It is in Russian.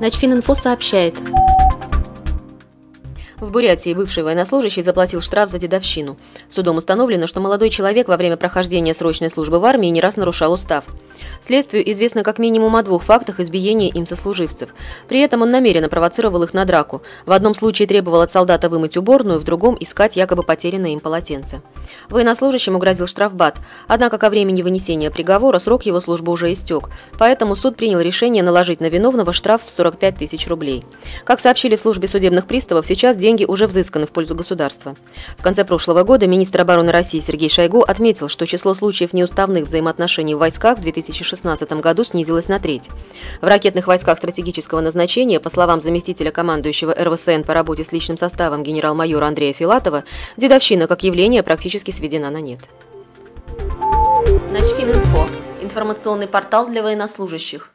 Начфининфо сообщает. В Бурятии бывший военнослужащий заплатил штраф за дедовщину. Судом установлено, что молодой человек во время прохождения срочной службы в армии не раз нарушал устав. Следствию известно как минимум о двух фактах избиения им сослуживцев. При этом он намеренно провоцировал их на драку. В одном случае требовал от солдата вымыть уборную, в другом – искать якобы потерянное им полотенце. Военнослужащему грозил штрафбат, однако ко времени вынесения приговора срок его службы уже истек, поэтому суд принял решение наложить на виновного штраф в 45 тысяч рублей. Как сообщили в службе судебных приставов, сейчас деньги уже взысканы в пользу государства. В конце прошлого года министр обороны России Сергей Шойгу отметил, что число случаев неуставных взаимоотношений в войсках в 2016 году снизилось на треть. В ракетных войсках стратегического назначения, по словам заместителя командующего РВСН по работе с личным составом генерал-майора Андрея Филатова, дедовщина как явление практически сведена на нет. Начфининфо – информационный портал для военнослужащих.